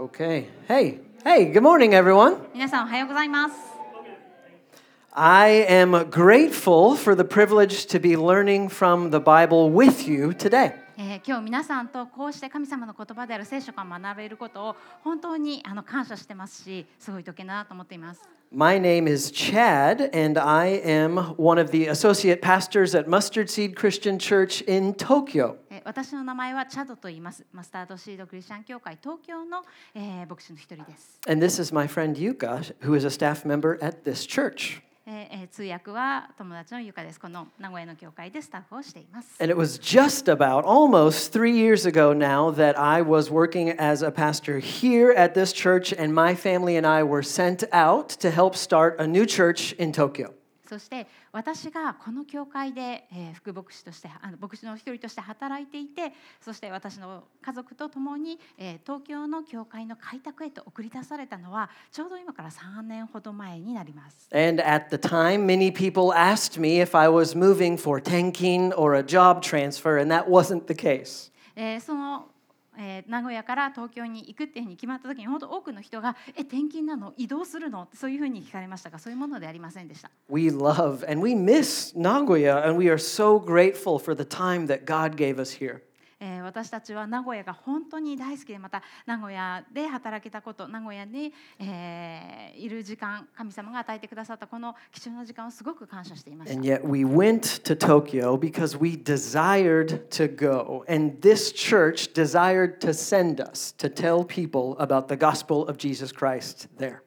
Okay. Hey, hey, good morning, everyone. 皆さんおはようございます。 I am grateful for the privilege to be learning from the Bible with you today. えー今日皆さんとこうして神様の言葉である聖書から学べることを本当にあの感謝してますし、すごい時計だなと思っています。 My name is Chad, and I am one of the associate pastors at Mustard Seed Christian Church in Tokyo. えー私の名前はチャドと言います。マスタードシードクリスチャン教会東京の、えー牧師の一人です。 And this is my friend Yuka, who is a staff member at this church. えーえー通訳は友達のゆかです。この名古屋の教会でスタッフをしています。 And it was just about almost three years ago now that I was working as a pastor here at this church, and my family and I were sent out to help start a new church in Tokyo. そして 私がこの教会で、えー副牧師としてあの牧師の一人として働いていてそして私の家族と共に、えー東京の教会の開拓へと送り出されたのはちょうど今から3年ほど前になります。And at the time, many people asked me if I was moving for tanking or a job transfer, and that wasn't the case. えーそのえー名古屋から東京に行くっていうふうに決まった時に本当多くの人が「え転勤なの？移動するの?」そういうふうに聞かれましたがそういうものでありませんでした。We love and we miss Nagoya, and we are so grateful for the time that God gave us here. えー私たちは名古屋が本当に大好きでまた名古屋で働けたこと名古屋に、えーいる時間神様が与えてくださったこの貴重な時間をすごく感謝していました And。yet we went to Tokyo because we desired to go. And this church desired to send us to tell people about the gospel of Jesus Christ there.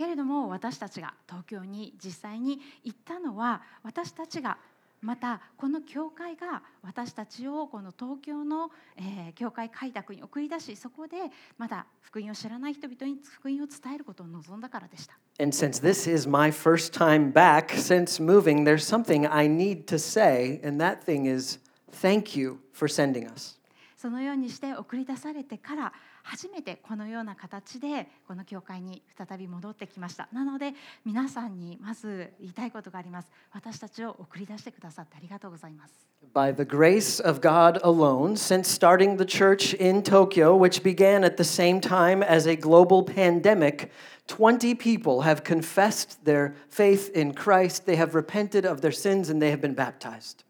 けれども私たちが東京に実際に行ったのは私たちがまたこの教会が私たちをこの東京の、えー教会開拓に送り出しそこでまだ福音を知らない人々に福音を伝えることを望んだからでした。And since this is my first time back since moving, there's something I need to say, and that thing is thank you for sending us. そのようにして送り出されてから初めてこのような形でこの教会に再び戻ってきましたなので皆さんにまず言いたいことがあります私たちを送り出してくださってありがとうございます By the grace of God alone, since starting the church in Tokyo, which began at the same time as a global pandemic, 20 people have confessed their faith in Christ, they have repented of their sins, and they have been baptized.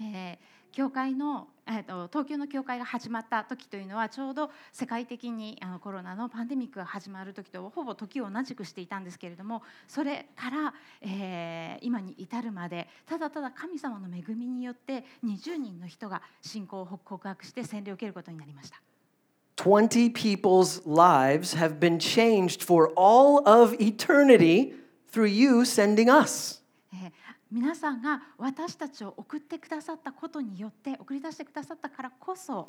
えー教会の、えーと東京の教会が始まった時というのはちょうど世界的にあのコロナのパンデミックが始まる時とほぼ時を同じくしていたんですけれどもそれから、えー今に至るまでただただ神様の恵みによって20人の人が信仰を告白して洗礼を受けることになりました。20 people's lives have been changed for all of eternity through you sending us. えー皆さんが私たちを送ってくださったことによって送り出してくださったからこそ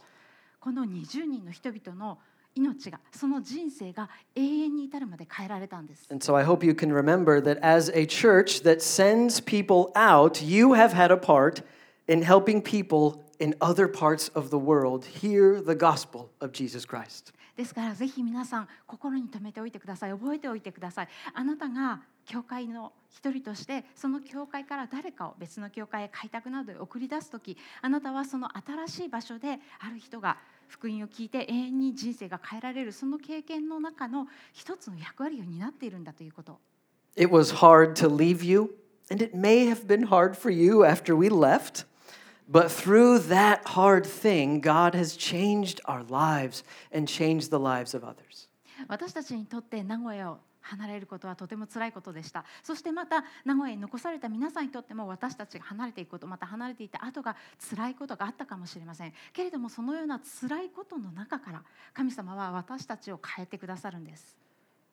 この20人の人々の命がその人生が永遠に至るまで変えられたんです。And so I hope you can remember that as a church that sends people out, you have had a part in helping people in other parts of the world hear the gospel of Jesus Christ. ですからぜひ皆さん心に留めておいてください。覚えておいてください。あなたが教会の一人としてその教会から誰かを別の教会へ開拓などへ送り出す時あなたはその新しい場所である人が福音を聞いて永遠に人生が変えられるその経験の中の一つの役割を担っているんだということ。It was hard to leave you, and it may have been hard for you after we left. But through that hard thing, God has changed our lives and changed the lives of others. 私たちにとって名古屋を離れることはとても辛いことでしたそしてまた名古屋に残された皆さんにとっても私たちが離れていくことまた離れていった後が辛いことがあったかもしれませんけれどもそのような辛いことの中から神様は私たちを変えてくださるんです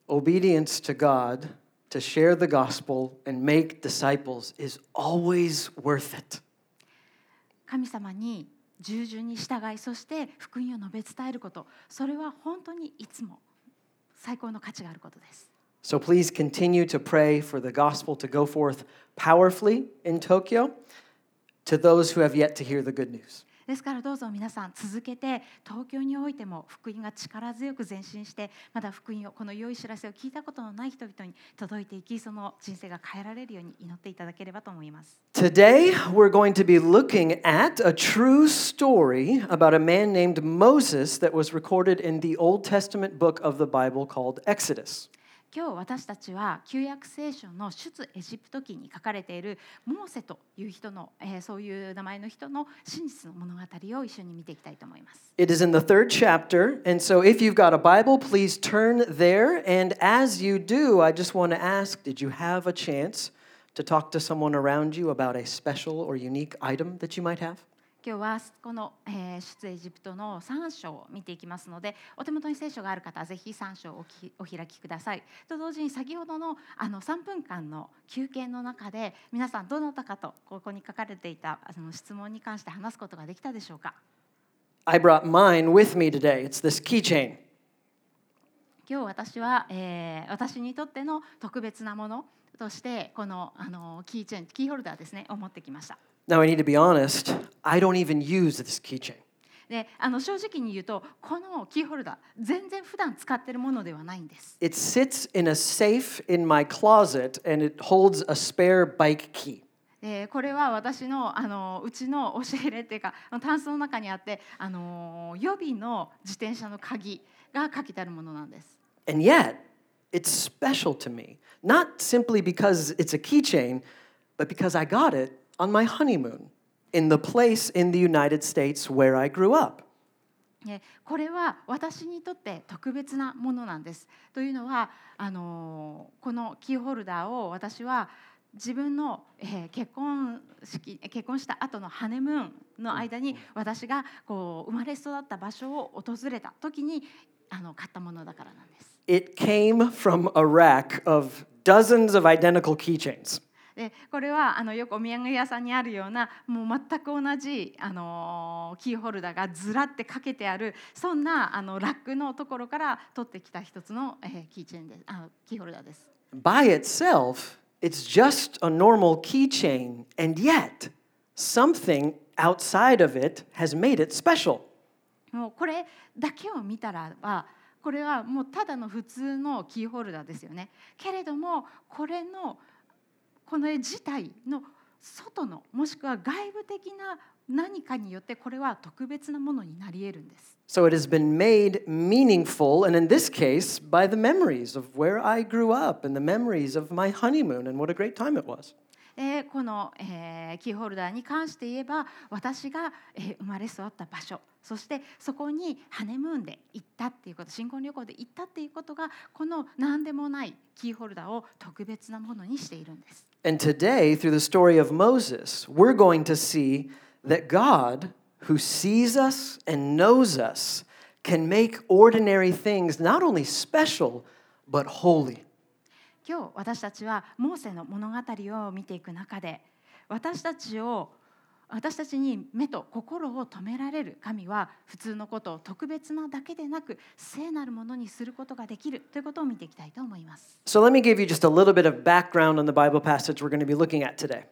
Obedience to God to share the gospel and make disciples is always worth it. 神様に従順に従いそして福音を述べ伝えることそれは本当にいつも最高の価値があることです So please continue to pray for the gospel to go forth powerfully in Tokyo to those who have yet to hear the good news. ですからどうぞ皆さん続けて東京においても福音が力強く前進してまだ福音をこの良い知らせを聞いたことのない人々に届いていきその人生が変えられるように祈っていただければと思います Today, we're going to be looking at a true story about a man named Moses that was recorded in the Old Testament book of the Bible called Exodus. 今日私たちは旧約聖書の出エジプト記に書かれているモーセという人の、えーそういう名前の人の真実の物語を一緒に見ていきたいと思います。It is in the third chapter, and so if you've got a Bible, please turn there. And as you do, I just want to ask did you have a chance to talk to someone around you about a special or unique item that you might have? 今日はこの、えー出エジプトの3章を見ていきますのでお手元に聖書がある方はぜひ3章をお開きください。と同時に先ほどのあの3分間の休憩の中で皆さんどなたかとここに書かれていたあの質問に関して話すことができたでしょうか？I brought mine with me today. It's this keychain. 今日私は、えー私にとっての特別なものとしてこのあのキーチェーンキーホルダーですねを持ってきました。Now, I need to be honest, I don't even use this keychain. であの正直に言うとこのキーホルダー全然普段使ってるものではないんです。It sits in a safe in my closet and it holds a spare bike key. でこれは私のあのうちの押し入れっていうかあのタンスの中にあってあの予備の自転車の鍵がかけてあるものなんです。And yet, it's special to me, not simply because it's a keychain, but because I got it on my honeymoon in the place in the United States where I grew up. でこれは私にとって特別なものなんです。というのはあのこのキーホルダーを私は自分の、えー結婚式結婚した後のハネムーンの間に私がこう生まれ育った場所を訪れた時にあの買ったものだからなんです。It came from a rack of dozens of identical keychains. でこれはあのよくお土産屋さんにあるようなもう全く同じ、あのキーホルダーがずらってかけてあるそんなあのラックのところから取ってきた一つの、えーキーチェーンですあのキーホルダーです。By itself, it's just a normal keychain, and yet something outside of it has made it special. もうこれだけを見たらばこれはもうただの普通のキーホルダーですよね。けれどもこれのこの絵自体の外のもしくは外部的な何かによってこれは特別なものになり得るんです。So it has been made meaningful, and in this case, by the memories of where I grew up and the memories of my honeymoon and what a great time it was. でこの、えーキーホルダーに関して言えば私が、えー生まれ育った場所そしてそこにハネムーンで行ったっていうこと新婚旅行で行ったっていうことがこの何でもないキーホルダーを特別なものにしているんです。And today, through the story of Moses, we're going to see that God, who sees us and knows us, can make ordinary things not only special, but holy. 今日私たちはモーセの物語を見ていく中で私たちを私たちに目と心を止められる神は普通のことを特別なだけでなく聖なるものにすることができるということを見ていきたいと思います。So let me give you just a little bit of background on the Bible passage we're going to be looking at today.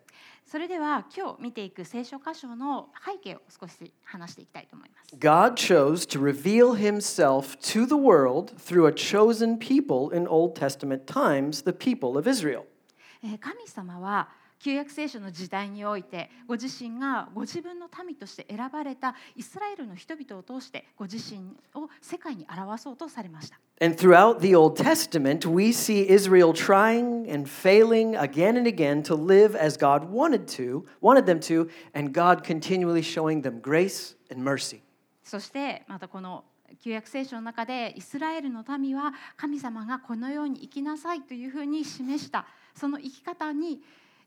それでは今日見ていく聖書箇所の背景を少し話していきたいと思います。God chose to reveal himself to the world through a chosen people in Old Testament times, the people of Israel. 神様は旧約聖書の時代においてご自身がご自分の民として選ばれたイスラエルの人々を通してご自身を世界に表そうとされました。And throughout the Old Testament, we see Israel trying and failing again and again to live as God wanted to, wanted them to, and God continually showing them grace and mercy. そしてまたこの旧約聖書の中でイスラエルの民は神様がこのように生きなさいというふうに示したその生き方に、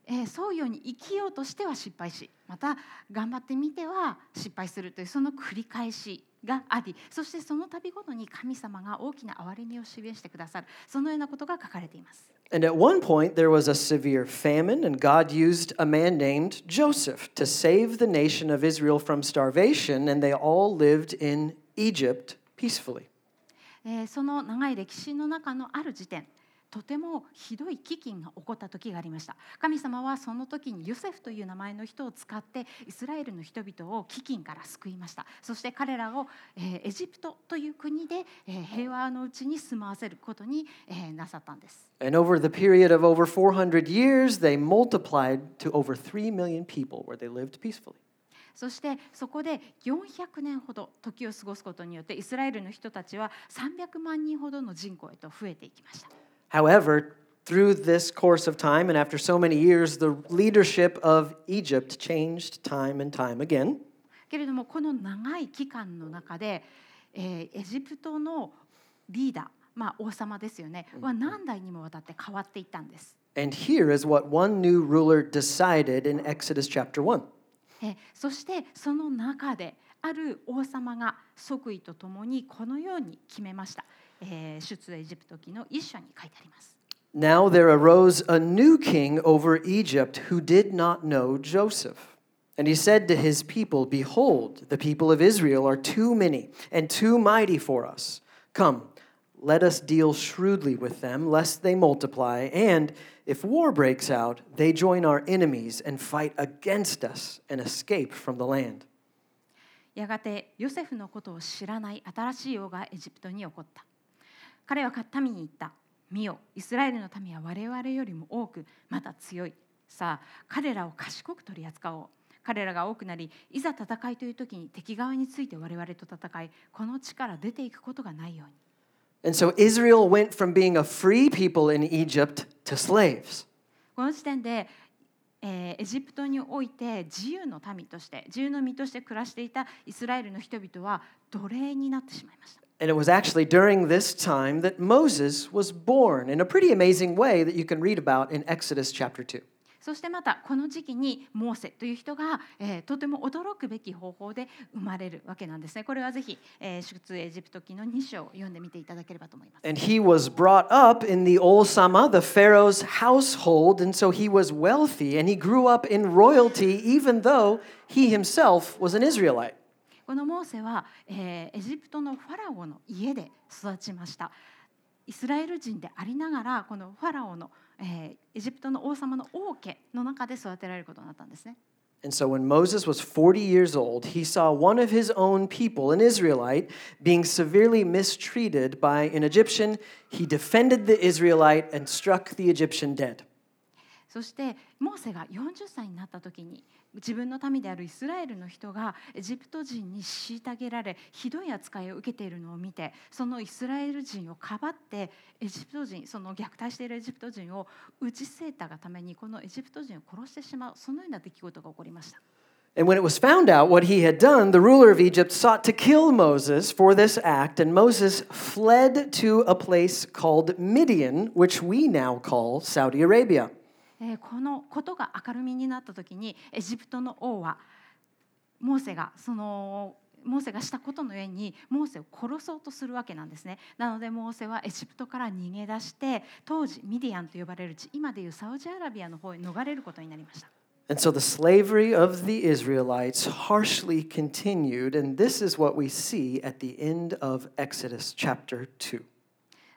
えー沿うように生きようとしては失敗しまた頑張ってみては失敗するというその繰り返しがありそしてその度ごとに神様が大きな憐れみを示してくださるそのようなことが書かれています。And at one point, there was a severe famine, and God used a man named Joseph to save the nation of Israel from starvation, and they all lived in Egypt peacefully. えーその長い歴史の中のある時点とてもひどい飢饉が起こった時がありました。神様はその時にヨセフという名前の人を使ってイスラエルの人々を飢饉から救いました。そして彼らを、えーエジプトという国で、えー平和のうちに住まわせることに、えーなさったんです。And over the period of over 400 years, they multiplied to over 3 million people where they lived peacefully. そしてそこで400年ほど時を過ごすことによってイスラエルの人たちは300万人ほどの人口へと増えていきました However, through this course of time and after so many years, the leadership of Egypt changed time and time again. けれどもこの長い期間の中で、えーエジプトのリーダー、まあ、王様ですよねは何代にもわたって変わっていったんです。And here is what one new ruler decided in Exodus chapter 1. えーそしてその中である王様が即位とともにこのように決めました、えー出エジプト記の一章に書いてあります。Now there arose a new king over Egypt who did not know Joseph. And he said to his people, Behold, the people of Israel are too many and too mighty for us. Come, let us deal shrewdly with them, lest they multiply. And if war breaks out, they join our enemies and fight against us and escape from the land. やがてヨセフのことを知らない新しい王がエジプトに起こった彼は民に言った。見よイスラエルの民は我々よりも多くまた強い。さあ彼らを賢く取り扱おう。彼らが多くなりいざ戦いという時に敵側について我々と戦いこの地から出ていくことがないように。And so Israel went from being a free people in Egypt to slaves. この時点で、えーエジプトにおいて自由の民として自由の身として暮らしていたイスラエルの人々は奴隷になってしまいました And it was actually during this time that Moses was born in a pretty amazing way that you can read about in Exodus chapter 2. そしてまたこの時期にモーセという人が、えーとても驚くべき方法で生まれるわけなんですね。これはぜひ、えー出エジプト記の2章を読んでみていただければと思います。 And he was brought up in the Olsama, the Pharaoh's household, and so he was wealthy and he grew up in royalty even though he himself was an Israelite. このモーセは、えーエジプトのファラオの家で育ちました。イスラエル人でありながらこのファラオの、えーエジプトの王様の王家の中で育てられることになったんですね。And so when Moses was 40 years old, he saw one of his own people, an Israelite, being severely mistreated by an Egyptian. He defended the Israelite and struck the Egyptian dead. そしてモーセが40歳になった時に自分の民であるイスラエルの人がエジプト人に虐げられひどい扱いを受けているのを見てそのイスラエル人をかばってエジプト人その虐待しているエジプト人を打ち据えたがためにこのエジプト人を殺してしまうそのような出来事が起こりました。And when it was found out what he had done, the ruler of Egypt sought to kill Moses for this act, and Moses fled to a place called Midian, which we now call Saudi Arabia. えーこのことが明るみになった時にエジプトの王はモーセがそのモーセがしたことの上にモーセを殺そうとするわけなんですねなのでモーセはエジプトから逃げ出して当時ミディアンと呼ばれる地今でいうサウジアラビアの方へ逃れることになりました And so the slavery of the Israelites harshly continued, and this is what we see at the end of Exodus chapter 2.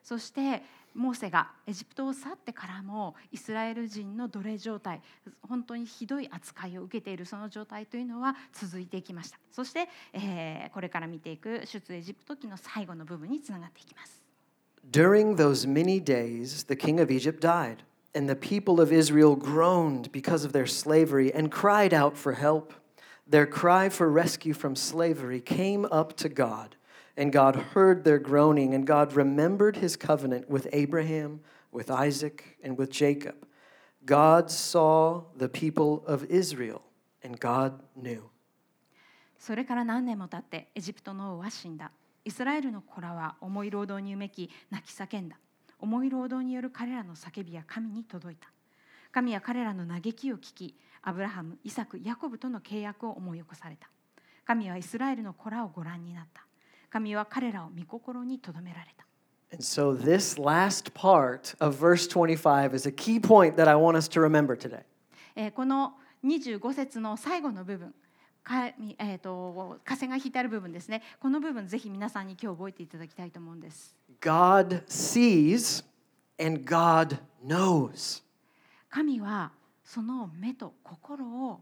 そしてモーセがエジプトを去ってからもイスラエル人の奴隷状態本当にひどい扱いを受けているその状態というのは続いていきましたそして、えーこれから見ていく出エジプト記の最後の部分につながっていきます During those many days, the king of Egypt died, and the people of Israel groaned because of their slavery and cried out for help. Their cry for rescue from slavery came up to God, And God heard their groaning, and God remembered his covenant with Abraham, with Isaac, and with Jacob. God saw the people of Israel, and God knew. それから何年も経ってエジプトの王は死んだイスラエルの子らは重い労働にうめき泣き叫んだ重い労働による彼らの叫びは神に届いた神は彼らの嘆きを聞きアブラハムイサクヤコブとの契約を思い起こされた神はイスラエルの子らをご覧になった神は彼らを御心にとどめられた And so, this last part of verse 25 is a key point that I want us to remember today. えーこの25節の最後の部分か、えー、と風が引いてある部分ですねこの部分ぜひ皆さんに今日覚えていただきたいと思うんです God sees and God knows. 神はその目と心を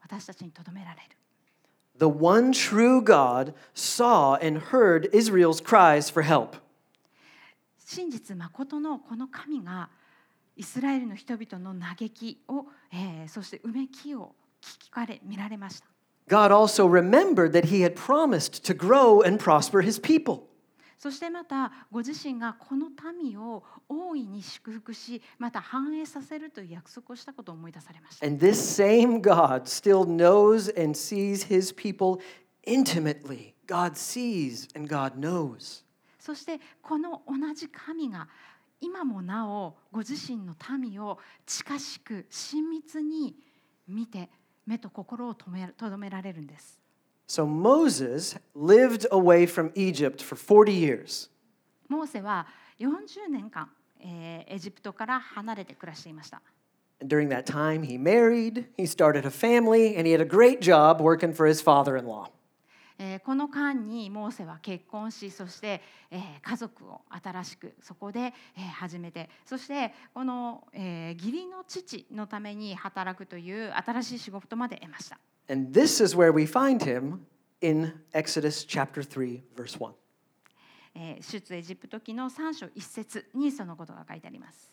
私たちに留められる The one true God saw and heard Israel's cries for help. 真実誠のこの神がイスラエルの人々の嘆きを、えーそしてうめきを聞かれ見られました God also remembered that he had promised to grow and prosper his people. そしてまたご自身がこの民を大いに祝福しまた繁栄させるという約束をしたことを思い出されました And this same God still knows and sees his people intimately. God sees and God knows. そしてこの同じ神が今もなおご自身の民を近しく親密に見て目と心をとめとどめられるんです。So Moses lived away from Egypt for 40 years. モーセは40年間、えーエジプトから離れて暮らしていました。And during that time, he married, he started a family, and he had a great job working for his father in law. えーこの間にモーセは結婚しそして、えー家族を新しくそこで、えー始めてそしてこの、えー義理の父のために働くという新しい仕事まで得ました。And this is where we find him in Exodus chapter 3, verse 1. えー出エジプト記の3章1節にそのことが書いてあります。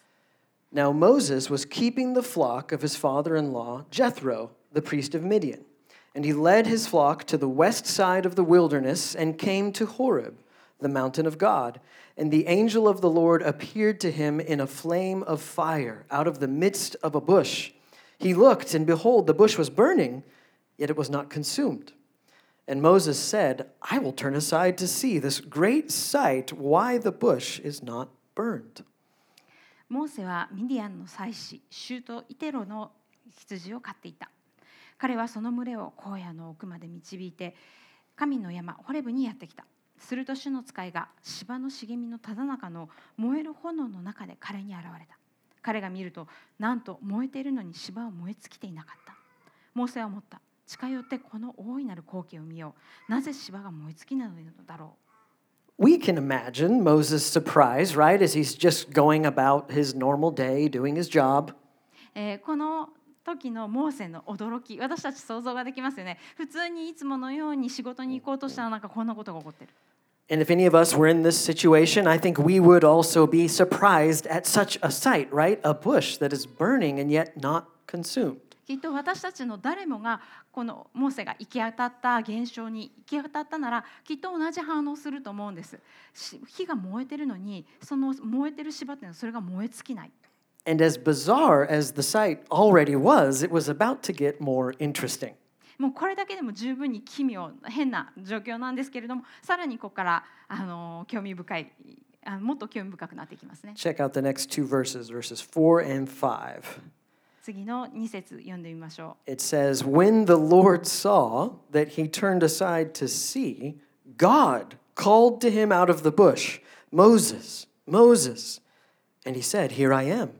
Now Moses was keeping the flock of his father in law, Jethro, the priest of Midian. And he led his flock to the west side of the wilderness and came to Horeb, the mountain of God. And the angel of the Lord appeared to him in a flame of fire out of the midst of a bush. He looked, and behold, the bush was burning, yet it was not consumed. And Moses said, I will turn aside to see this great sight, why the bush is not burned. モーセはミディアンの妻子シュートイテロの羊を飼っていた彼はその群れを荒野の奥まで導いて神の山ホレブにやってきたすると主の使いが芝の茂みのただ中の燃える炎の中で彼に現れた彼が見るとなんと燃えているのに芝は燃え尽きていなかったモーセは思った近寄ってこの大いなる光景を見ようなぜ芝が燃え尽きないのだろう We can imagine Moses' surprise, right, as he's just going about his normal day, doing his job. えーこの時のモーセの驚き私たち想像ができますよね普通にいつものように仕事に行こうとしたらなんかこんなことが起こってる And if any of us were in this situation, I think we would also be surprised at such a sight, right? A bush that is burning and yet not consumed. きっと私たちの誰もがこのモーセが行き当たった現象に行き当たったならきっと同じ反応すると思うんですし火が燃えてるのにその燃えてる芝っていうのはそれが燃え尽きない And as bizarre as the sight already was, it was about to get more interesting. もうこれだけでも十分に奇妙変な状況なんですけれどもさらにここからあの興味深いあもっと興味深くなっていきますね Check out the next two verses, verses 4 and 5. 次の2節読んでみましょ It says, When the Lord saw that he turned aside to see, God called to him out of the bush, Moses, Moses. And he said, Here I am.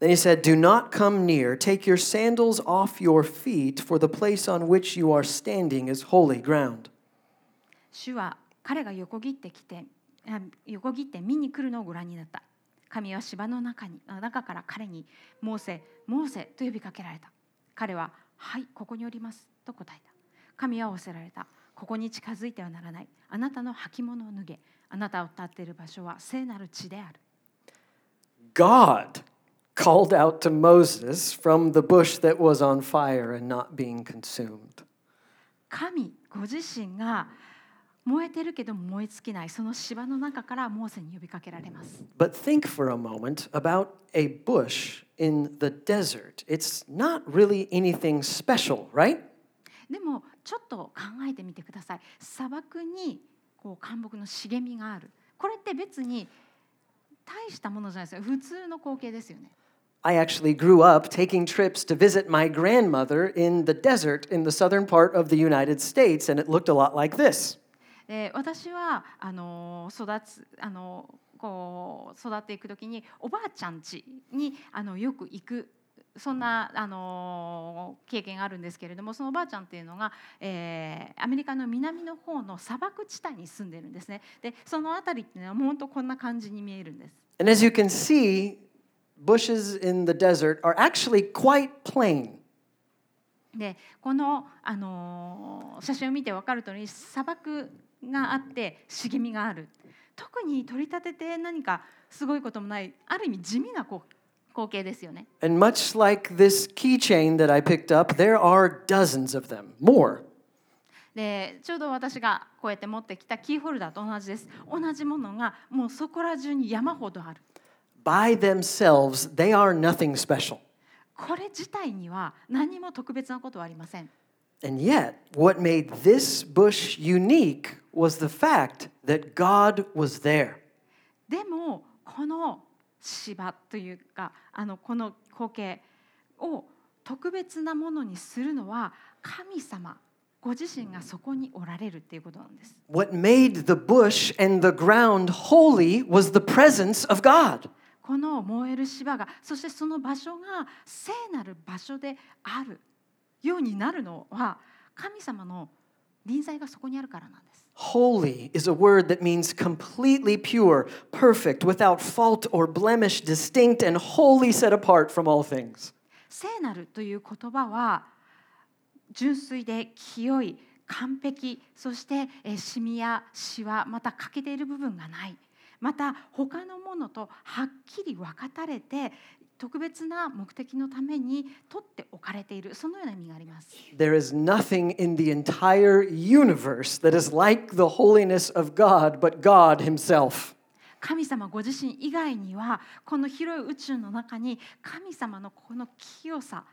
Then he said, Do not come near. Take your sandals off your feet, for the place on which you are standing is holy ground. う主は彼が横切ってきてあ横切って見に来るのをご覧になった 神は芝の中にあ中から彼に「モーセモーセ」と呼びかけられた。彼は「はいここにおります」と答えた。神は仰せられた。ここに近づいてはならない。あなたの履物を脱げ。あなたを立っている場所は聖なる地である。God called out to Moses from the bush that was on fire and not being consumed. 神ご自身が燃えてるけど燃え尽きないその芝の中からモーセに呼びかけられます But think for a moment about a bush in the desert. It's not really anything special, right? でもちょっと考えてみてください砂漠にこう干木の茂みがあるこれって別に大したものじゃないですよ普通の光景ですよね I actually grew up taking trips to visit my grandmother in the desert in the southern part of the United States, and it looked a lot like this. で私はあの育つあのこう育っていく時におばあちゃん家にあのよく行く。そんな、あの経験があるんですけれどもそのおばあちゃんっていうのが、えーアメリカの南の方の砂漠地帯に住んでるんですね。でその辺りっていうのはもう本当こんな感じに見えるんです。And as you can see, bushes in the desert are actually quite plain. でこの、あの写真を見て分かる通り砂漠があって茂みがある。特に取り立てて何かすごいこともないある意味地味なこう光景ですよね。And much like this keychain that I picked up, there are dozens of them, more. でちょうど私がこうやって持ってきたキーホルダーと同じです。同じものがもうそこら中に山ほどある。By themselves, they are nothing special. これ自体には何も特別なことはありません And yet, what made this bush unique was the fact that God was there. でもこの芝というかあのこの光景を特別なものにするのは神様ご自身がそこにおられるっていうことなんです。What made the bush and the ground holy was the presence of God. この燃える芝がそしてその場所が聖なる場所であるようになるのは神様の臨在がそこにあるからなんです。Holy is a word that means completely pure, perfect, without fault or blemish, distinct, and wholly set apart from all things. 聖なるという言葉は純粋で清い完璧そしてえーシミやシワまた欠けている部分がないまた他のものとはっきり分かたれて特別な目的のために取っておかれているそのような意味があります。There is nothing in the entire universe that is like the holiness of God but God Himself. 神様ご自身以外にはこの広い宇宙の中に神様のこの清さ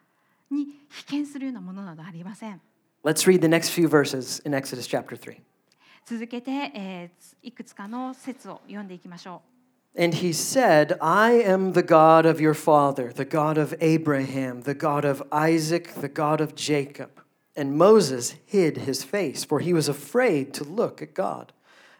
に被験するようなものなどありません。Let's read the next few verses in Exodus chapter 3. 続けて、えーいくつかの説を読んでいきましょう。And he said, I am the God of your father, the God of Abraham, the God of Isaac, the God of Jacob. And Moses hid his face, for he was afraid to look at God.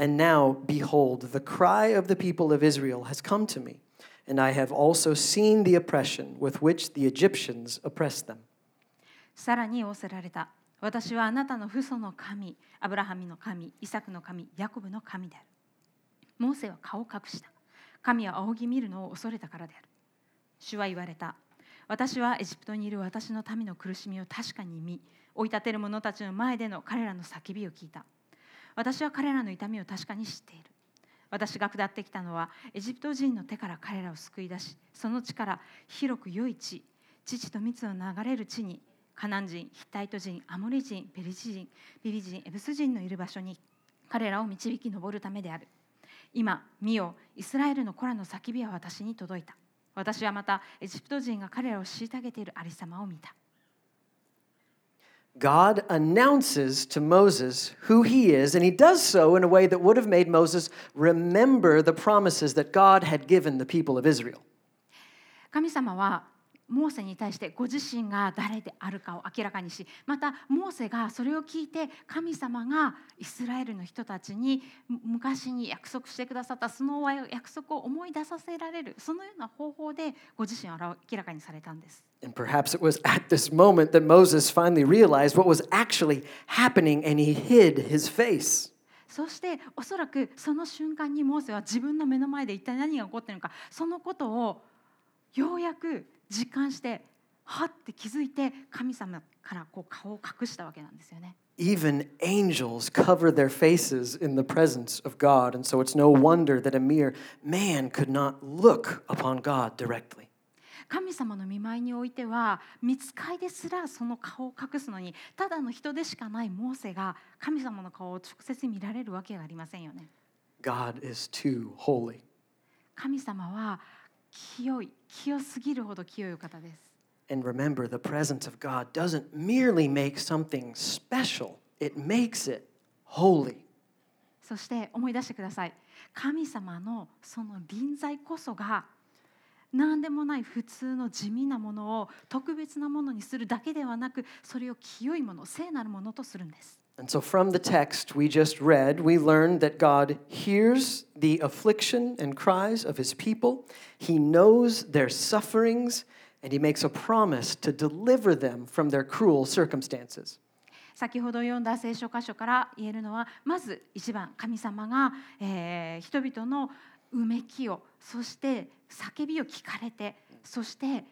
And now, behold, the cry of the people of Israel has come to me, and I have also seen the oppression with which the Egyptians oppressed them. さらに仰せられた。私はあなたの父祖の神、アブラハミの神、イサクの神、ヤコブの神である。モーセは顔を隠した。神は仰ぎ見るのを恐れたからである。主は言われた。私はエジプトにいる私の民の苦しみを確かに見、追い立てる者たちの前での彼らの叫びを聞いた。私は彼らの痛みを確かに知っている。私が下ってきたのはエジプト人の手から彼らを救い出しその地から広く良い地父と蜜の流れる地にカナン人ヒッタイト人アモリ人ペリシ人ビビ人エブス人のいる場所に彼らを導き上るためである。今見よイスラエルの子らの叫びは私に届いた。私はまたエジプト人が彼らを虐げているありさまを見た。God announces to Moses who he is, and he does so in a way that would have made Moses remember the promises that God had given the people of Israel. 神様は モーセに対してご自身が誰であるかを明らかにしまたモーセがそれを聞いて神様がイスラエルの人たちにむ昔に約束してくださったその約束を思い出させられるそのような方法でご自身を明らかにされたんです。And perhaps it was at this moment that Moses finally realized what was actually happening and he hid his face. そしておそらくその瞬間にモーセは自分の目の前で一体何が起こっているのかそのことをようやく実感してはって気づいて神様からこう顔を隠したわけなんですよね。Even angels cover their faces in the presence of God, and so it's no wonder that a mere man could not look upon God directly. 神様の見舞いにおいては見つかいですらその顔を隠すのにただの人でしかないモーセが神様の顔を直接見られるわけがありませんよね。God is too holy. 神様は清い清すぎるほど清いお方です。And remember, the presence of God doesn't merely make something special, it makes it holy. そして思い出してください神様のその臨在こそが何でもない普通の地味なものを特別なものにするだけではなくそれを清いもの聖なるものとするんです And so, from the text we just read, we learn that God hears the affliction and cries of his people. He knows their sufferings, and he makes a promise to deliver them from their cruel circumstances. 先ほど読んだ聖書箇所から言えるのはまず一番神様が、えー人々のうめきをそして叫びを聞かれてそして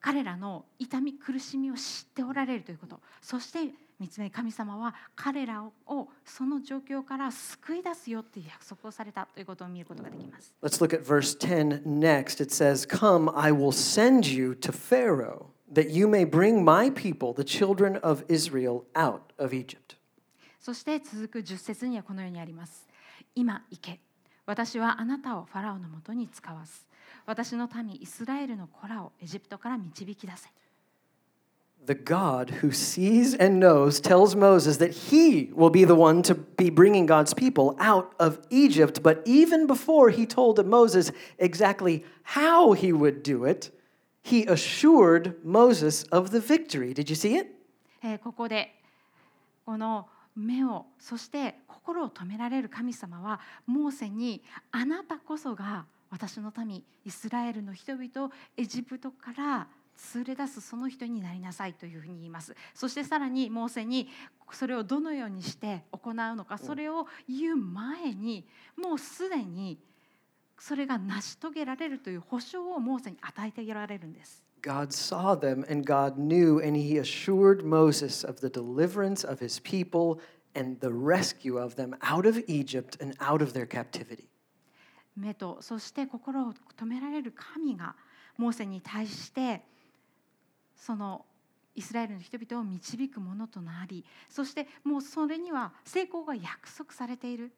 彼らの痛み苦しみを知っておられるということそして 三つ目神様は彼らをその状況から救い出すよって約束をされたということを見ることができます。Let's look at verse 10 next. It says, Come, I will send you to Pharaoh, that you may bring my people, the children of Israel, out of Egypt. そして続く10節にはこのようにあります。今行け。私はあなたをファラオのもとに使わす。私の民イスラエルの子らをエジプトから導き出せ。The God who sees and knows tells Moses that he will be the one to be bringing God's people out of Egypt. But even before he told Moses exactly how he would do it, he assured Moses of the victory. Did you see it? えーここでこの目をそして心を止められる神様はモーセにあなたこそが私の民イスラエルの人々をエジプトから 連れ出すその人になりなさいというふうに言いますそしてさらにモーセにそれをどのようにして行うのかそれを言う前にもうすでにそれが成し遂げられるという保証をモーセに与えてられるんです。God saw them and God knew, and he assured Moses of the deliverance of his people and the rescue of them out of Egypt and out of their captivity. 目とそして心を止められる神がモーセに対してそのイスラエルの人々を導くものとなりそしてもうそれには成功が約束されている。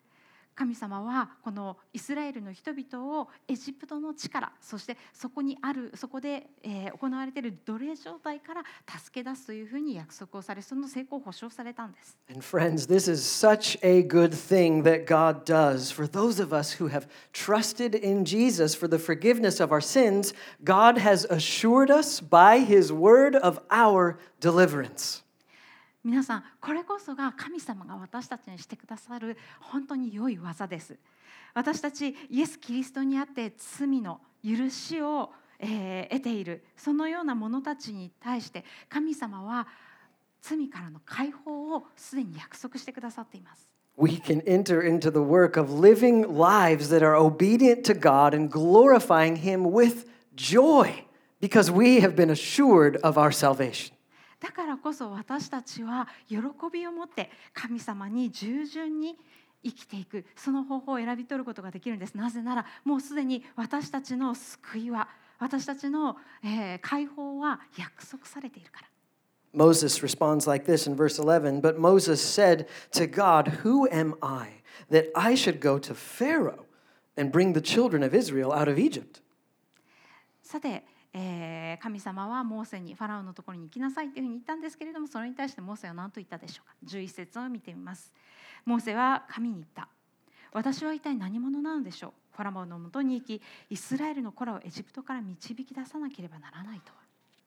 神様はこのイスラエルの人々をエジプトの力そしてそこにあるそこで、え行われている奴隷状態から助け出すというふうに約束をされその成功を保証されたんです。And friends, this is such a good thing that God does. For those of us who have trusted in Jesus for the forgiveness of our sins, God has assured us by his word of our deliverance. 皆さんこれこそが神様が私たちにしてくださる本当に良い技です私たちイエス・キリストにあって罪の許しを、えー得ているそのような者たちに対して神様は罪からの解放をすでに約束してくださっています We can enter into the work of living lives that are obedient to God and glorifying Him with joy because we have been assured of our salvation. だからこそ私たちは喜びを持って神様に従順に生きていくその方法を選び取ることができるんですなぜならもうすでに私たちの救いは私たちの、えー解放は約束されているから Moses responds like this in verse 11 But Moses said to God, Who am I that I should go to Pharaoh and bring the children of Israel out of Egypt? さて、えー神様はモーセにファラオのところに行きなさいというふうに言ったんですけれどもそれに対してモーセは何と言ったでしょうか？11節を見てみます。モーセは神に言った。私は一体何者なのでしょう？ファラオのもとに行きイスラエルの子らをエジプトから導き出さなければならないとは。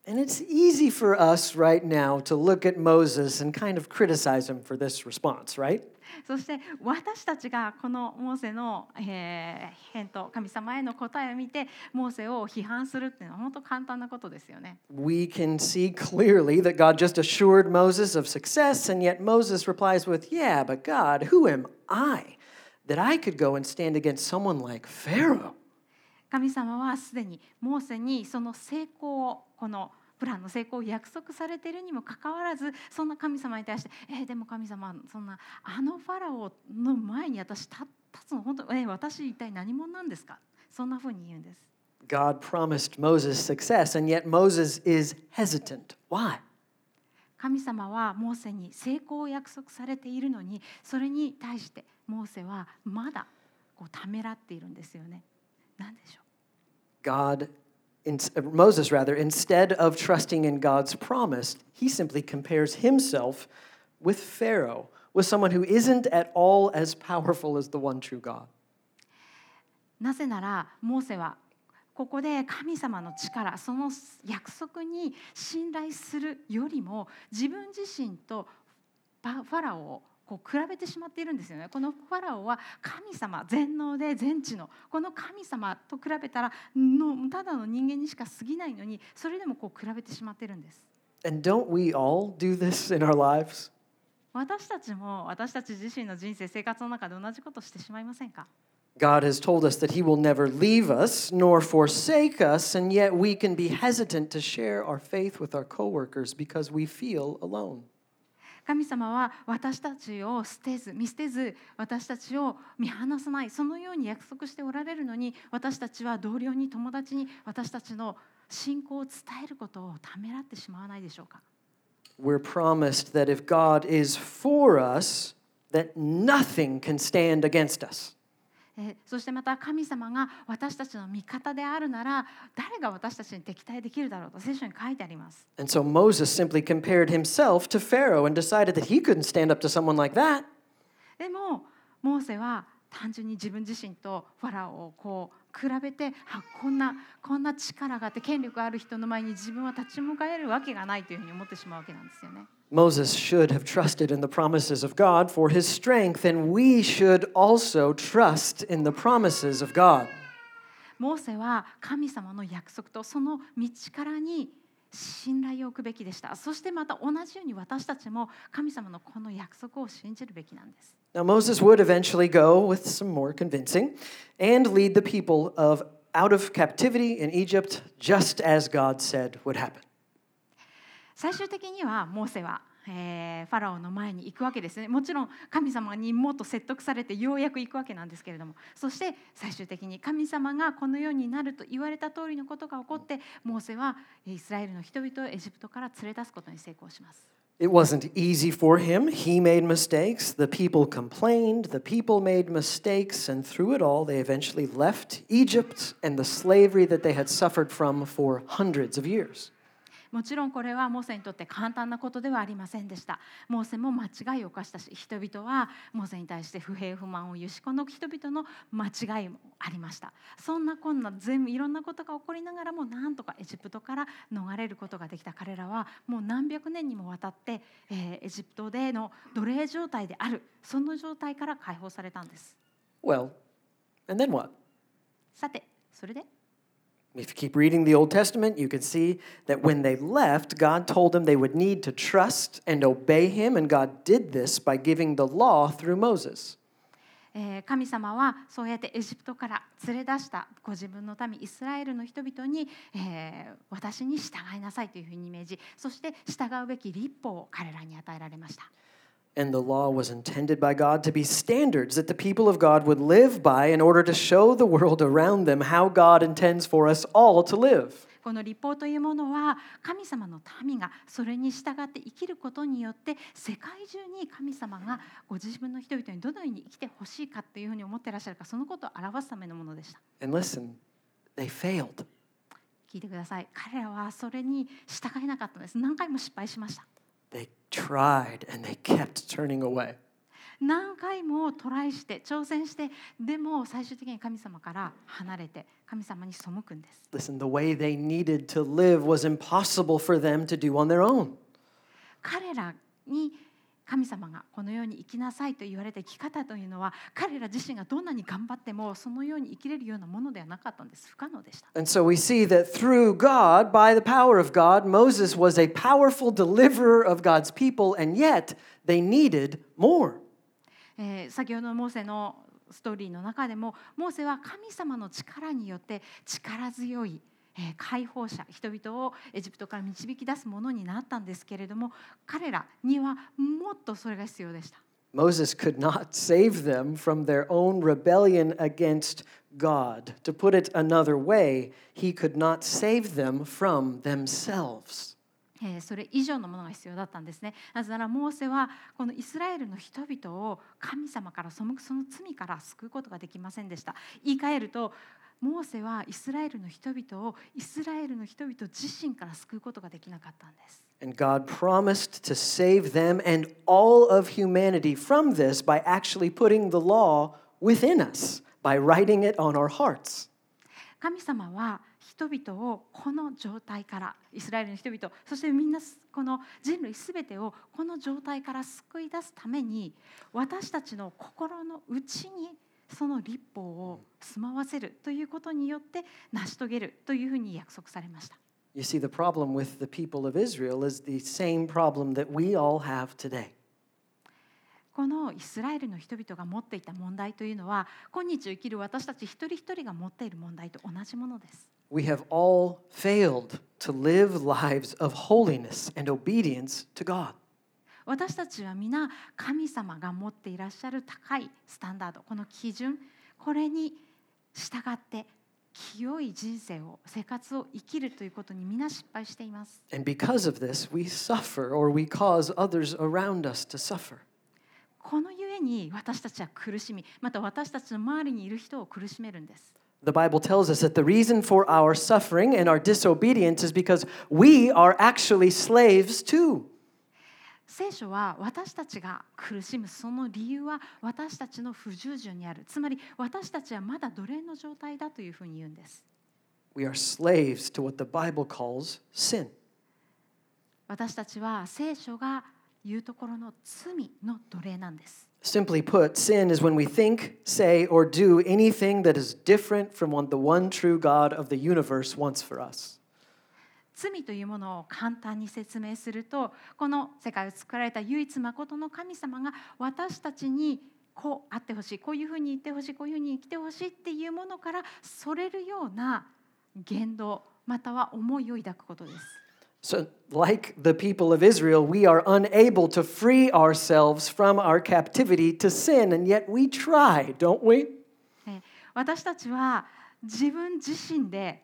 And it's easy for us right now to look at Moses and kind of criticize him for this response, right? そして私たちがこのモーセの、えー返答神様への答えを見てモーセを批判するっていうのは本当簡単なことですよね。 We can see clearly that God just assured Moses of success, and yet Moses replies with, Yeah, but God, who am I that I could go and stand against someone like Pharaoh? 神様はすでにモーセにその成功をこのプランの成功を約束されているにもかかわらずそんな神様に対して「えーでも神様そんなあのファラオの前に私立立つの本当えー私一体何者なんですか?」そんなふうに言うんです。God promised Moses success, and yet Moses is hesitant. Why? 神様はモーセに成功を約束されているのにそれに対してモーセはまだこうためらっているんですよね。なんでしょう？God in, uh, Moses rather, instead of trusting in God's promise, he simply compares himself with Pharaoh, with someone who isn't at all as powerful as the one true God. なぜならモーセはここで神様の力その約束に信頼するよりも自分自身とファラオを こう比べてしまっているんですよね。このファラオは神様全能で全知のこの神様と比べたらのただの人間にしか過ぎないのにそれでもこう比べてしまっているんです。And don't we all do this in our lives? 私たちも私たち自身の人生生活の中で同じことしてしまいませんか God has told us that He will never leave us nor forsake us, and yet we can be hesitant to share our faith with our coworkers because we feel alone. 神様は私たちを捨てず見捨てず私たちを見放さないそのように約束しておられるのに私たちは同僚に友達に私たちの信仰を伝えることをためらってしまわないでしょうか？We're promised that if God is for us, that nothing can stand against us. えそしてまた神様が私たちの味方であるなら誰が私たちに敵対できるだろうと聖書に書いてあります。And so Moses simply compared himself to Pharaoh and decided that he couldn't stand up to someone like that. でもモーセは単純に自分自身とファラオをこう比べてあこんなこんな力があって権力ある人の前に自分は立ち向かえるわけがないというふうに思ってしまうわけなんですよね。Moses should have trusted in the promises of God for his strength, and we should also trust in the promises of God. モーセは神様の約束とその道からに信頼を置くべきでした。そしてまた同じように私たちも神様のこの約束を信じるべきなんです。Now, Moses would eventually go with some more convincing and lead the people of out of captivity in Egypt just as God said would happen. 最終的にはモーセは、えー、ファラオの前に行くわけですねもちろん神様にもっと説得されてようやく行くわけなんですけれどもそして最終的に神様がこのようになると言われた通りのことが起こってモーセはイスラエルの人々をエジプトから連れ出すことに成功します。It wasn't easy for him. He made mistakes. The people complained. The people made mistakes. And through it all, they eventually left Egypt and the slavery that they had suffered from for hundreds of years. もちろんこれはモーセにとって簡単なことではありませんでした。モーセも間違いを犯したし人々はモーセに対して不平不満を言うしこの人々の間違いもありました。そんなこんな全部いろんなことが起こりながらもなんとかエジプトから逃れることができた彼らはもう何百年にもわたって、えー、エジプトでの奴隷状態である。その状態から解放されたんです。Well, and then what? さてそれで？If you keep reading the Old Testament, you can see that when they left, God told them they would need to trust and obey Him, and God did this by giving the law through Moses. 神様はそうやってエジプトから連れ出したご自分の民イスラエルの人々に、えー、私に従いなさいというふうに命じそして従うべき立法を彼らに与えられました。And the law was intended by God to be standards that the people of God would live by in order to show the world around them how God intends for us all to live. この立法というものは神様の民がそれに従って生きることによって世界中に神様がご自分の人々にどのように生きてほしいかというふうに思っていらっしゃるかそのことを表すためのものでした。And listen, they failed. 聞いてください。彼らはそれに従えなかったんです。何回も失敗しました。They tried and they kept turning away. 何回もトライして挑戦してでも最終的に神様から離れて神様に背くんです。Listen, the way they needed to live was impossible for them to do on their own. 彼らに 神様がこのように生きなさいと言われた生き方というのは彼ら自身がどんなに頑張ってもそのように生きれるようなものではなかったんです不可能でした。And so we see that through God, by the power of God, Moses was a powerful deliverer of God's people, and yet they needed more. えー、先ほどのモーセのストーリーの中でもモーセは神様の力によって力強い解放者人々をエジプトから導き出すものになったんですけれども彼らにはもっとそれが必要でした。Moses could not save them from their own rebellion against God. To put it another way, he could not save them from themselves. それ以上のものが必要だったんですね。なぜならモーセはこのイスラエルの人々を神様から背くその罪から救うことができませんでした。言い換えるとモーセはイスラエルの人々をイスラエルの人々自身から救うことができなかったんです。And God promised to save them and all of humanity from this by actually putting the law within us, by writing it on our hearts. 神様は人々をこの状態からイスラエルの人々そしてみんなこの人類すべてをこの状態から救い出すために私たちの心の内にその立法を住まわせるということによって成し遂げるというふうに約束されました。You see, the problem with the people of Israel is the same problem that we all have today. このイスラエルの人々が持っていた問題というのは今日生きる私たち一人一人が持っている問題と同じものです。We have all failed to live lives of holiness and obedience to God. 私たちは皆神様が持っていらっしゃる高いスタンダードこの基準これに従って清い人生を生活を生きるということに皆失敗しています And because of this, we suffer or we cause others around us to suffer. このゆえに私たちは苦しみまた私たちの周りにいる人を苦しめるんです The Bible tells us that the reason for our suffering and our disobedience is because we are actually slaves too. 聖書は私たちが苦しむその理由は私たちの不従順にあるつまり私たちはまだ奴隷の状態だというふうに言うんです We are slaves to what the Bible calls sin. 私たちは聖書が言うところの罪の奴隷なんです Simply put, sin is when we think, say, or do anything that is different from what the one true God of the universe wants for us. 罪というものを簡単に説明するとこの世界を作られた唯一まことの神様が私たちにこうあってほしいこういうふうに言ってほしいこういうふうに生きてほしいっていうものからそれるような言動または思いを抱くことです。So, like the people of Israel, we are unable to free ourselves from our captivity to sin, and yet we try, don't we? え私たちは自分自身で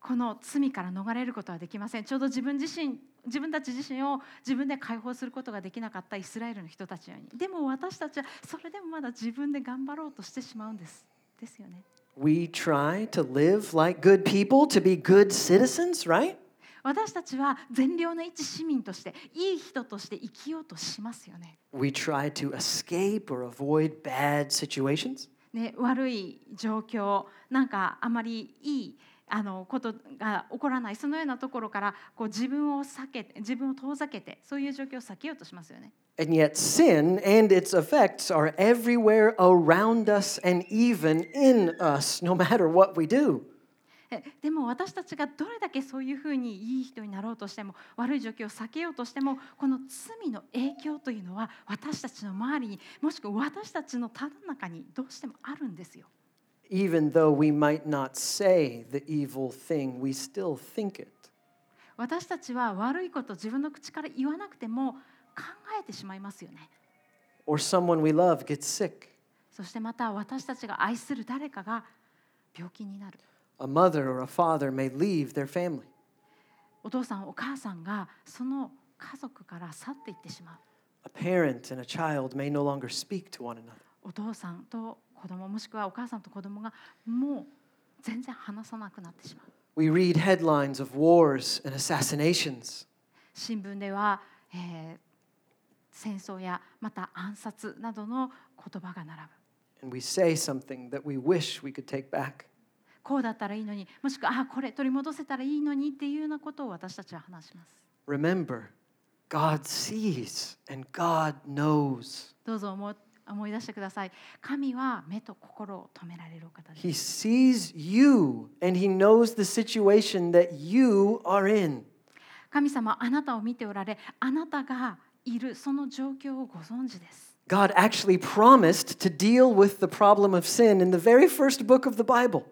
この罪から逃れることはできません。ちょうど自分自身自分たち自身を自分で解放することができなかったイスラエルの人たちのように。でも私たちはそれでもまだ自分で頑張ろうとしてしまうんです。ですよね。We try to live like good people, to be good citizens, right? 私たちは善良な一市民としていい人として生きようとしますよね。We try to escape or avoid bad situations. ね悪い状況なんかあまりいいあのことが起こらないそのようなところからこう自分を避けて自分を遠ざけてそういう状況を避けようとしますよね。And yet, sin and its effects are everywhere around us and even in us, no matter what we do. えでも私たちがどれだけそういうふうにいい人になろうとしても悪い状況を避けようとしてもこの罪の影響というのは私たちの周りにもしくは私たちのただ中にどうしてもあるんですよ。Even though we might not say the evil thing, we still think it. 私たちは悪いことを自分の口から言わなくても考えてしまいますよね。 Or someone we love gets sick. そしてまた私たちが愛する誰かが病気になる A mother or a father may leave their family. お父さんお母さんがその家族から去っていってしまう A parent and a child may no longer speak to one another. お父さんと 子供もしくはお母さんと子供がもう全然話さなくなってしまう We read headlines of wars and assassinations. 新聞では、えー戦争やまた暗殺などの言葉が並ぶ And we say something that we wish we could take back. こうだったらいいのにもしくはあこれ取り戻せたらいいのにっていうようなことを私たちは話します Remember, God sees and God knows. どうぞ思い思い出してください神は目と心を止められるお方です He sees you and He knows the situation that you are in. 神様はあなたを見ておられあなたがいるその状況をご存知です God actually promised to deal with the problem of sin in the very first book of the Bible.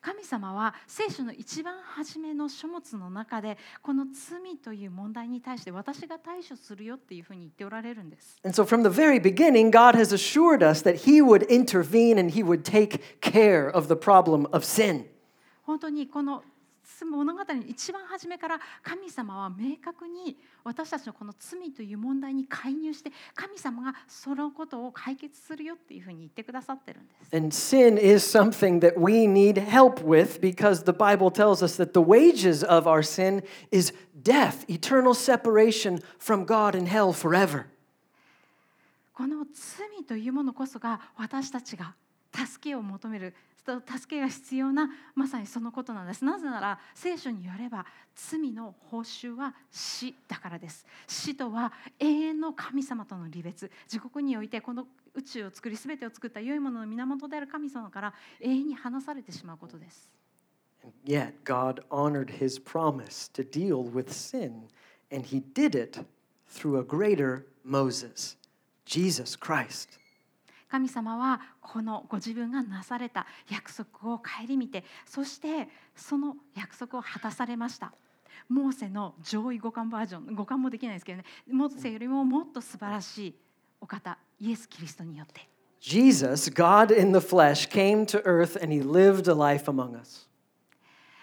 神様は聖書の一番初めの書物の中でこの罪という問題に対して私が対処するよっていうふうに言っておられるんです And so, from the very beginning, God has assured us that He would intervene and He would take care of the problem of sin. 本当にこの物語の一番初めから神様は明確に私たちのこの罪という問題に介入して神様がそのことを解決するよっていうふうに言ってくださってるんです。And sin is something that we need help with because the Bible tells us that the wages of our sin is death, eternal separation from God in hell forever. この罪というものこそが私たちが助けを求める助けが必要なまさにそのことなんです。なぜなら聖書によれば罪の報酬は死だからです。死とは永遠の神様との離別。自国においてこの宇宙を作り全てを作った良いものの源である神様から永遠に離されてしまうことです。Yet God honored his promise to deal with sin, and he did it through a greater Moses, Jesus Christ. 神様はこのご自分がなされた約束を顧みてそしてその約束を果たされました。モーセの上位互換バージョン互換もできないですけどね。モーセよりももっと素晴らしいお方イエス・キリストによって。Jesus, God in the flesh, came to earth and he lived a life among us.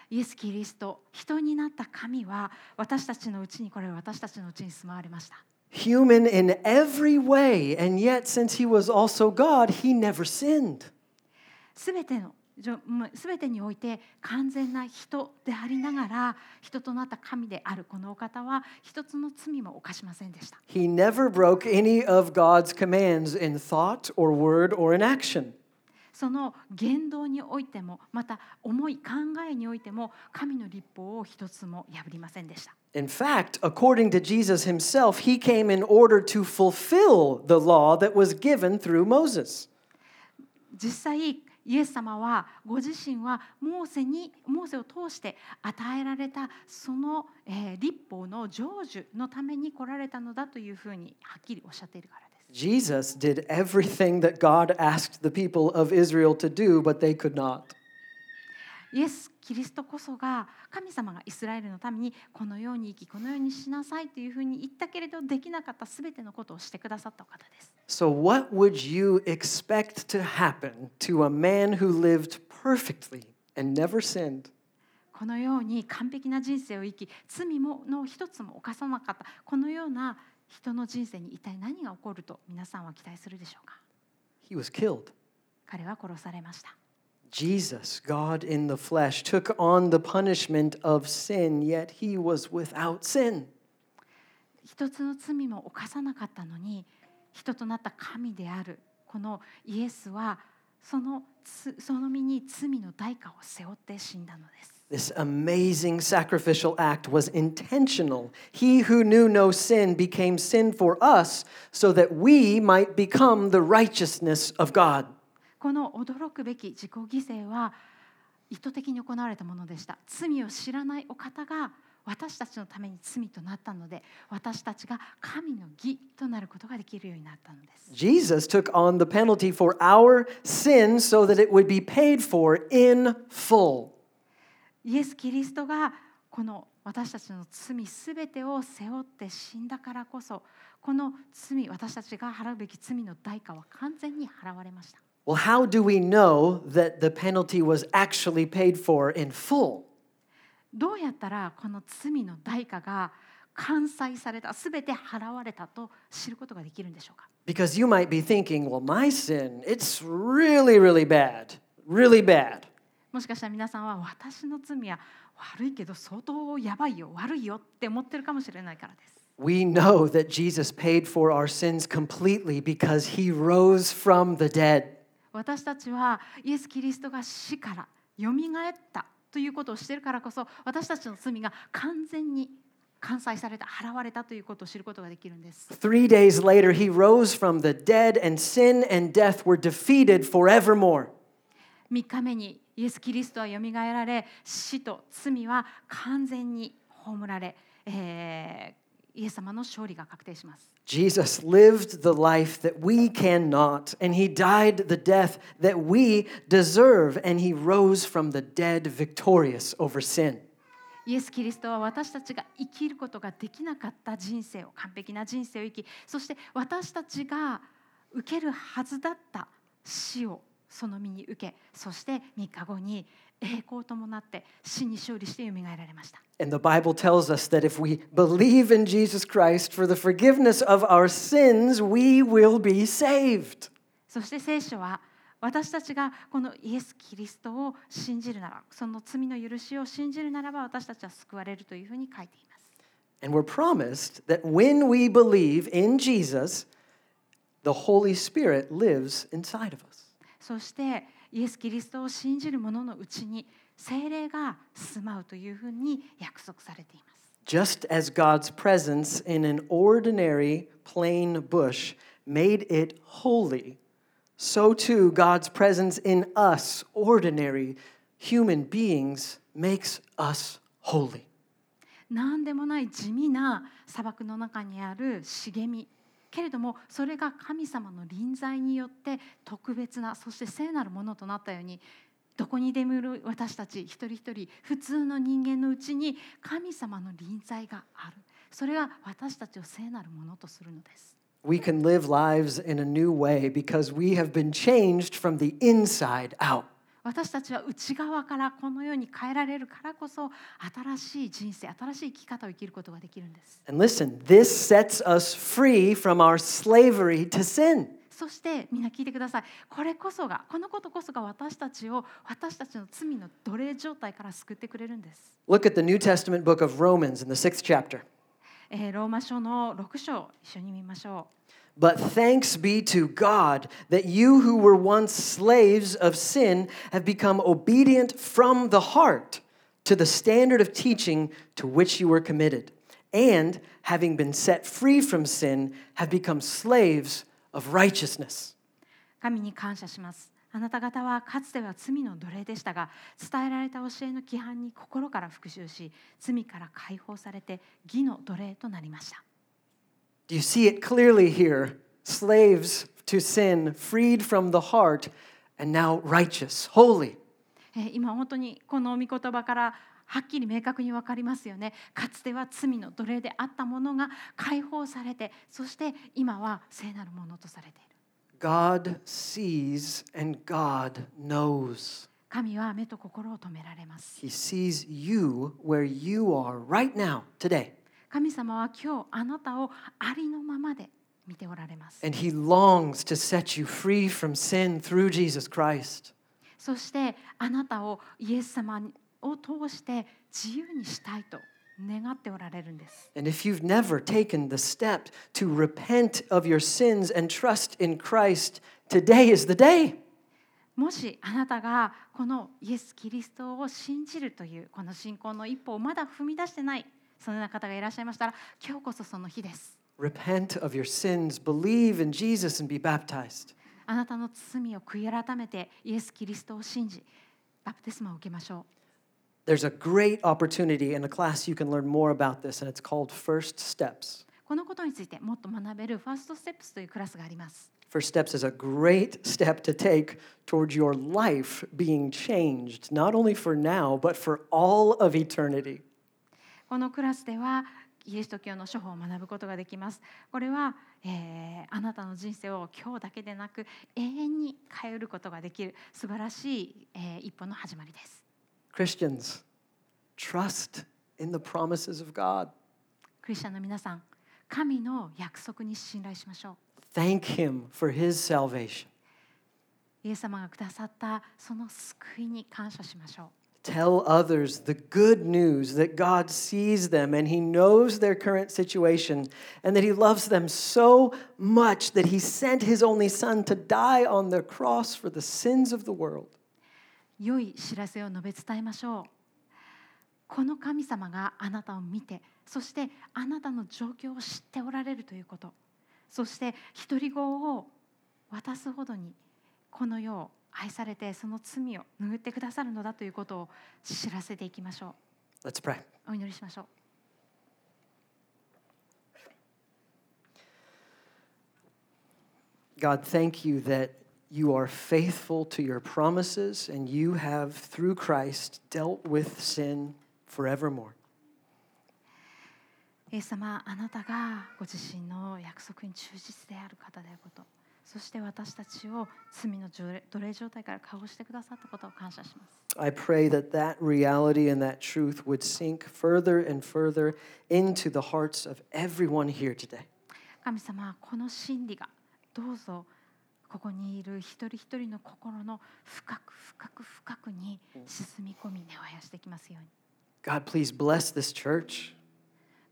イエス・キリスト人になった神は私たちのうちにこれ私たちのうちに住まわれました Human in every way, and yet, since he was also God, he never sinned. すべてのすべてにおいて完全な人でありながら人となった神であるこのお方は一つの罪も犯しませんでした。 He never broke any of God's commands in thought or word or in action. その言動においてもまた思い考えにおいても神の立法を一つも破りませんでした。In fact, according to Jesus himself, he came in order to fulfill the law that was given through Moses. 実際イエス様はご自身はモーセにモーセを通して与えられたその、えー立法の成就のために来られたのだというふうにはっきりおっしゃっているから。Jesus did everything that God asked the people of Israel to do, but they could not. イエス・キリストこそが神様がイスラエルのためにこのように生きこのようにしなさいというふうに言ったけれどできなかったすべてのことをしてくださったお方です。So, what would you expect to happen to a man who lived perfectly and never sinned? このように完璧な人生を生き罪もの一つも犯さなかったこのような人の人生に一体何が起こると皆さんは期待するでしょうか？He was killed. 彼は殺されました。Jesus, God in the flesh, took on the punishment of sin, yet he was without sin. 一つの罪も犯さなかったのに人となった神であるこのイエスはそのつその身に罪の代価を背負って死んだのです。This amazing sacrificial act was intentional. He who knew no sin became sin for us so that we might become the righteousness of God. この驚くべき自己犠牲は意図的に行われたものでした罪を知らないお方が私たちのために罪となったので私たちが神の義となることができるようになったのです Jesus took on the penalty for our sin so that it would be paid for in full. イエス・キリストがこの私たちの罪すべてを背負って死んだからこそこの罪私たちが払うべき罪の代価は完全に払われました Well, how do we know that the penalty was actually paid for in full? どうやったらこの罪の代価が完済されたすべて払われたと知ることができるんでしょうか Because you might be thinking, well, my sin, it's really, really bad. Really bad. もしかしたら皆さんは私の罪は悪いけど相当やばいよ悪いよって思ってるかもしれないからです。We know that Jesus paid for our sins completely because he rose from the dead. 私たちはイエス・キリストが死からよみがえったということをしているからこそ私たちの罪が完全に完済された払われたということを知ることができるんです。Three days later, he rose from the dead, and sin and death were defeated forevermore. 3日目にイエス・キリストはよみがえられ死と罪は完全に葬られ、えーイエス様の勝利が確定します。Jesus lived the life that we cannot, and he died the death that we deserve, and he rose from the dead victorious over sin. イエス・キリストは私たちが生きることができなかった人生を完璧な人生を生きそして私たちが受けるはずだった死をその身に受けそして3日後に栄光を伴って死に勝利してよみがえられました。And the Bible tells us that if we believe in Jesus Christ for the forgiveness of our sins, we will be saved. そして聖書は私たちがこのイエス・キリストを信じるならその罪の許しを信じるならば私たちは救われるというふうに書いています。And we're promised that when we believe in Jesus, the Holy Spirit lives inside of us. そしてイエス・キリストを信じる者のうちに聖霊が住まうというふうに約束されています。Just as God's presence in an ordinary plain bush made it holy, so too God's presence in us, ordinary human beings, makes us holy. 何でもない地味な砂漠の中にある茂みけれどもそれが神様の臨在によって特別なそして聖なるものとなったようにどこにでもいる私たち一人一人普通の人間のうちに神様の臨在があるそれが私たちを聖なるものとするのです We can live lives in a new way because we have been changed from the inside out. 私たちは内側からこのように変えられるからこそ新しい人生新しい生き方を生きることができるんです And listen, this sets us free from our slavery to sin. そしてみんな聞いてくださいこれこそがこのことこそが私たちを私たちの罪の奴隷状態から救ってくれるんです、Look at the New Testament book of Romans in the sixth chapter. えーローマ書の6章一緒に見ましょ But thanks be to God that you who were once slaves of sin have become obedient from the heart to the standard of teaching to which you were committed, and having been set free from sin, have become slaves of righteousness. う神に感謝しますあなた方はかつては罪の奴隷でしたが伝えられた教えの規範に心から復讐し罪から解放されて義の奴隷となりました Do you see it clearly here? Slaves to sin, freed from the heart, and now righteous, holy. えー今本当にこの御言葉からはっきり明確に分かりますよねかつては罪の奴隷であったものが解放されてそして今は聖なるものとされている God sees and God knows. 神は目と心を止められます He sees you where you are right now, today. 神様は今日あなたをありのままで見ておられます And He longs to set you free from sin through Jesus Christ. そしてあなたをイエス様を通して自由にしたいと願っておられるんです And if you've never taken the step to repent of your sins and trust in Christ, today is the day. もしあなたがこのイエス・キリストを信じるというこの信仰の一歩をまだ踏み出してないそのような方がいらっしゃいましたら今日こそその日です Repent of your sins, believe in Jesus, and be baptized. あなたの罪を悔い改めてイエス・キリストを信じバプテスマを受けましょう There's a great opportunity in a class you can learn more about this, and it's called First Steps. このことについてもっと学べるファーストステップスというクラスがあります First Steps is a great step to take towards your life being changed, not only for now, but for all of eternity. このクラスではキリスト教の処方を学ぶことができますこれは、えーあなたの人生を今日だけでなく永遠に変えることができる素晴らしい、えー一歩の始まりです Christians, trust in the promises of God. クリスチャンの皆さん神の約束に信頼しましょう Thank Him for His salvation. イエス様がくださったその救いに感謝しましょう Tell others the good news that God sees them and He knows their current situation and that He loves them so much that He sent His only Son to die on the cross for the sins of the world. 良い知らせを述べ伝えましょうこの神様があなたを見てそしてあなたの状況を知っておられるということそして独り子を渡すほどにこの世を 愛されてその罪を拭ってくださるのだということを知らせていきましょ Let's pray. うお祈りしましょう God, thank you that you are faithful to your promises and you have, through Christ, dealt with sin forevermore. イエス様あなたがご自身の約束に忠実である方であることそして私たちを罪の奴隷状態から解放してくださったことを感謝します。I pray that that reality and that truth would sink further and further into the hearts of everyone here today. 神様この真理がどうぞここにいる一人一人の心の深く深く深くに沈み込み根を生やしてきますように God, please bless this church.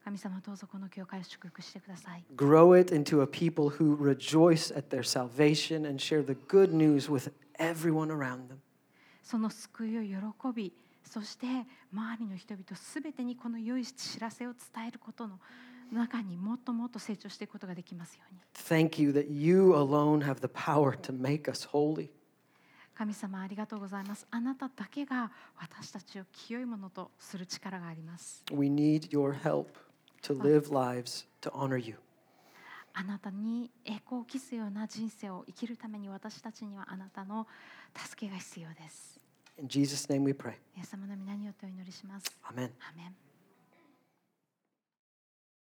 神様どうぞこの教会を祝福してください Grow it into a people who rejoice at their salvation and share the good news with everyone around them. その救いを喜びそして周りの人々すべてにこの良い知らせを伝えることの中にもっともっと成長していくことができますように Thank you that you alone have the power to make us holy. 神様ありがとうございますあなただけが私たちを清いものとする力があります We need your help to live lives to honor you. あなたに栄光を期すような人生を生きるために私たちにはあなたの助けが必要です。In Jesus' name we pray. イエス様の皆によってお祈りします。Amen. アーメン